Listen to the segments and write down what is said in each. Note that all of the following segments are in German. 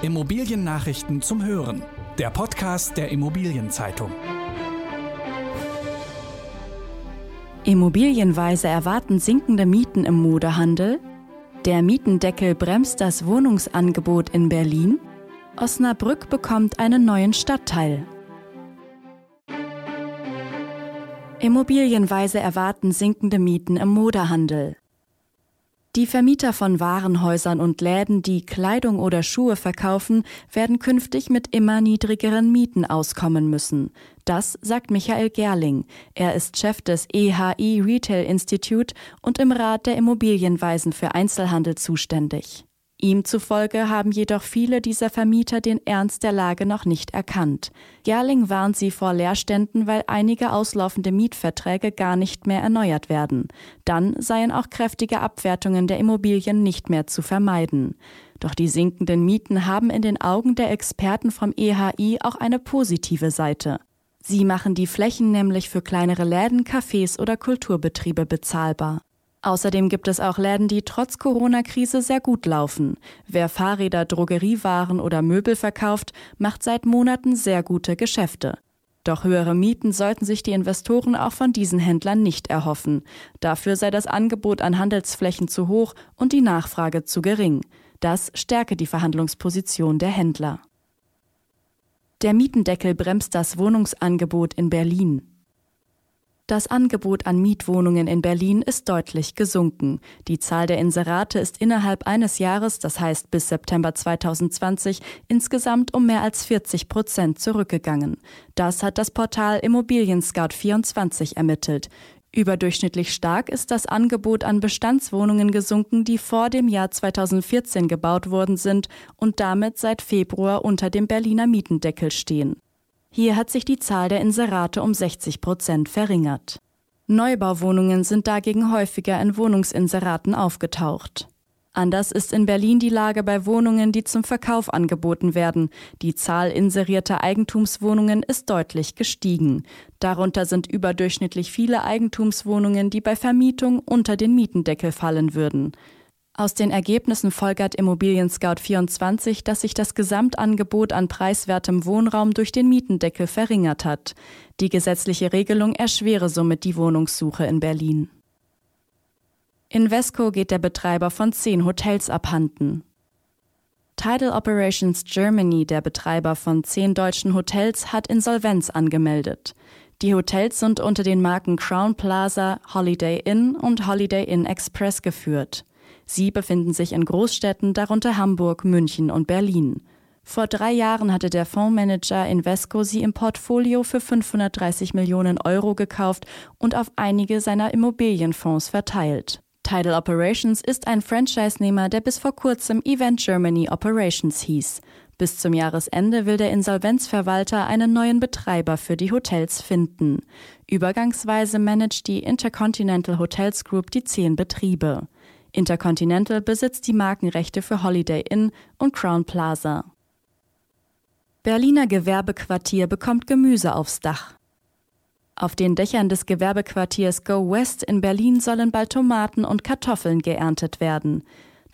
Immobiliennachrichten zum Hören. Der Podcast der Immobilienzeitung. Immobilienweise erwarten sinkende Mieten im Modehandel. Der Mietendeckel bremst das Wohnungsangebot in Berlin. Osnabrück bekommt einen neuen Stadtteil. Immobilienweise erwarten sinkende Mieten im Modehandel. Die Vermieter von Warenhäusern und Läden, die Kleidung oder Schuhe verkaufen, werden künftig mit immer niedrigeren Mieten auskommen müssen. Das sagt Michael Gerling. Er ist Chef des EHI Retail Institute und im Rat der Immobilienweisen für Einzelhandel zuständig. Ihm zufolge haben jedoch viele dieser Vermieter den Ernst der Lage noch nicht erkannt. Gerling warnt sie vor Leerständen, weil einige auslaufende Mietverträge gar nicht mehr erneuert werden. Dann seien auch kräftige Abwertungen der Immobilien nicht mehr zu vermeiden. Doch die sinkenden Mieten haben in den Augen der Experten vom EHI auch eine positive Seite. Sie machen die Flächen nämlich für kleinere Läden, Cafés oder Kulturbetriebe bezahlbar. Außerdem gibt es auch Läden, die trotz Corona-Krise sehr gut laufen. Wer Fahrräder, Drogeriewaren oder Möbel verkauft, macht seit Monaten sehr gute Geschäfte. Doch höhere Mieten sollten sich die Investoren auch von diesen Händlern nicht erhoffen. Dafür sei das Angebot an Handelsflächen zu hoch und die Nachfrage zu gering. Das stärke die Verhandlungsposition der Händler. Der Mietendeckel bremst das Wohnungsangebot in Berlin. Das Angebot an Mietwohnungen in Berlin ist deutlich gesunken. Die Zahl der Inserate ist innerhalb eines Jahres, das heißt bis September 2020, insgesamt um mehr als 40 Prozent zurückgegangen. Das hat das Portal Immobilien Scout 24 ermittelt. Überdurchschnittlich stark ist das Angebot an Bestandswohnungen gesunken, die vor dem Jahr 2014 gebaut worden sind und damit seit Februar unter dem Berliner Mietendeckel stehen. Hier hat sich die Zahl der Inserate um 60 Prozent verringert. Neubauwohnungen sind dagegen häufiger in Wohnungsinseraten aufgetaucht. Anders ist in Berlin die Lage bei Wohnungen, die zum Verkauf angeboten werden. Die Zahl inserierter Eigentumswohnungen ist deutlich gestiegen. Darunter sind überdurchschnittlich viele Eigentumswohnungen, die bei Vermietung unter den Mietendeckel fallen würden. Aus den Ergebnissen folgert Immobilien Scout 24, dass sich das Gesamtangebot an preiswertem Wohnraum durch den Mietendeckel verringert hat. Die gesetzliche Regelung erschwere somit die Wohnungssuche in Berlin. Invesco geht der Betreiber von zehn Hotels abhanden. Tidal Operations Germany, der Betreiber von zehn deutschen Hotels, hat Insolvenz angemeldet. Die Hotels sind unter den Marken Crown Plaza, Holiday Inn und Holiday Inn Express geführt. Sie befinden sich in Großstädten, darunter Hamburg, München und Berlin. Vor drei Jahren hatte der Fondsmanager Invesco sie im Portfolio für 530 Millionen Euro gekauft und auf einige seiner Immobilienfonds verteilt. Tidal Operations ist ein Franchise-Nehmer, der bis vor kurzem Event Germany Operations hieß. Bis zum Jahresende will der Insolvenzverwalter einen neuen Betreiber für die Hotels finden. Übergangsweise managt die Intercontinental Hotels Group die zehn Betriebe. Intercontinental besitzt die Markenrechte für Holiday Inn und Crown Plaza. Berliner Gewerbequartier bekommt Gemüse aufs Dach. Auf den Dächern des Gewerbequartiers Go West in Berlin sollen bald Tomaten und Kartoffeln geerntet werden.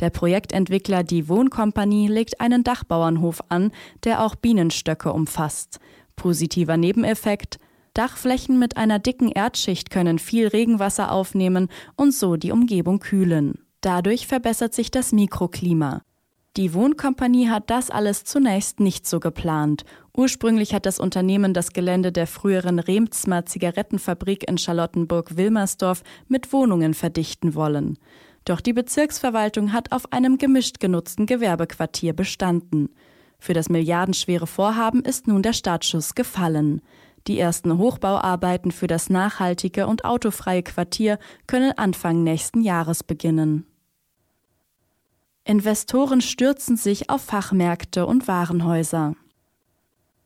Der Projektentwickler Die Wohnkompanie legt einen Dachbauernhof an, der auch Bienenstöcke umfasst. Positiver Nebeneffekt Dachflächen mit einer dicken Erdschicht können viel Regenwasser aufnehmen und so die Umgebung kühlen. Dadurch verbessert sich das Mikroklima. Die Wohnkompanie hat das alles zunächst nicht so geplant. Ursprünglich hat das Unternehmen das Gelände der früheren Remzmer Zigarettenfabrik in Charlottenburg-Wilmersdorf mit Wohnungen verdichten wollen. Doch die Bezirksverwaltung hat auf einem gemischt genutzten Gewerbequartier bestanden. Für das milliardenschwere Vorhaben ist nun der Startschuss gefallen. Die ersten Hochbauarbeiten für das nachhaltige und autofreie Quartier können Anfang nächsten Jahres beginnen. Investoren stürzen sich auf Fachmärkte und Warenhäuser.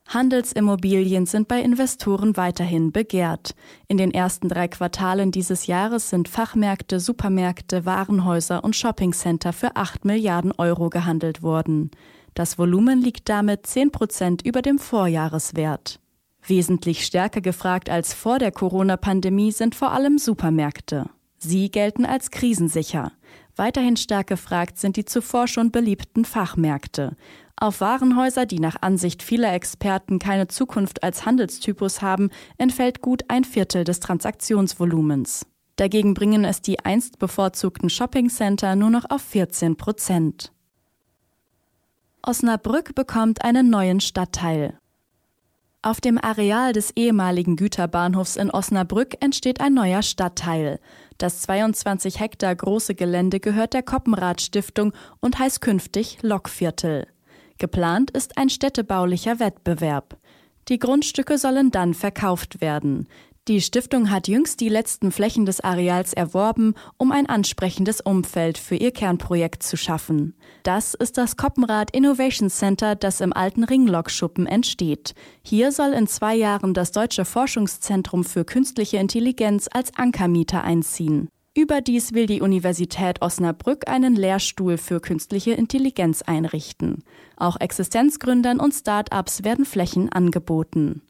Handelsimmobilien sind bei Investoren weiterhin begehrt. In den ersten drei Quartalen dieses Jahres sind Fachmärkte, Supermärkte, Warenhäuser und Shoppingcenter für 8 Milliarden Euro gehandelt worden. Das Volumen liegt damit 10 Prozent über dem Vorjahreswert. Wesentlich stärker gefragt als vor der Corona-Pandemie sind vor allem Supermärkte. Sie gelten als krisensicher. Weiterhin stark gefragt sind die zuvor schon beliebten Fachmärkte. Auf Warenhäuser, die nach Ansicht vieler Experten keine Zukunft als Handelstypus haben, entfällt gut ein Viertel des Transaktionsvolumens. Dagegen bringen es die einst bevorzugten Shoppingcenter nur noch auf 14 Prozent. Osnabrück bekommt einen neuen Stadtteil. Auf dem Areal des ehemaligen Güterbahnhofs in Osnabrück entsteht ein neuer Stadtteil. Das 22 Hektar große Gelände gehört der Koppenrad Stiftung und heißt künftig Lokviertel. Geplant ist ein städtebaulicher Wettbewerb. Die Grundstücke sollen dann verkauft werden. Die Stiftung hat jüngst die letzten Flächen des Areals erworben, um ein ansprechendes Umfeld für ihr Kernprojekt zu schaffen. Das ist das Koppenrad Innovation Center, das im alten Ringlokschuppen entsteht. Hier soll in zwei Jahren das Deutsche Forschungszentrum für künstliche Intelligenz als Ankermieter einziehen. Überdies will die Universität Osnabrück einen Lehrstuhl für künstliche Intelligenz einrichten. Auch Existenzgründern und Start-ups werden Flächen angeboten.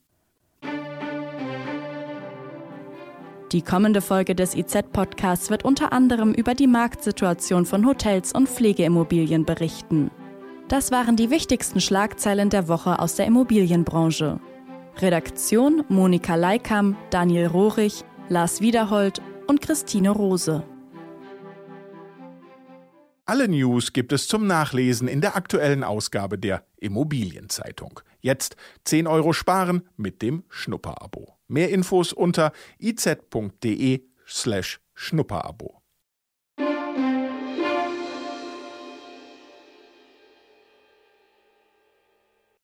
Die kommende Folge des IZ-Podcasts wird unter anderem über die Marktsituation von Hotels und Pflegeimmobilien berichten. Das waren die wichtigsten Schlagzeilen der Woche aus der Immobilienbranche. Redaktion Monika Leikam, Daniel Rohrig, Lars Wiederhold und Christine Rose. Alle News gibt es zum Nachlesen in der aktuellen Ausgabe der Immobilienzeitung. Jetzt 10 Euro sparen mit dem Schnupperabo. Mehr Infos unter iz.de slash Schnupperabo.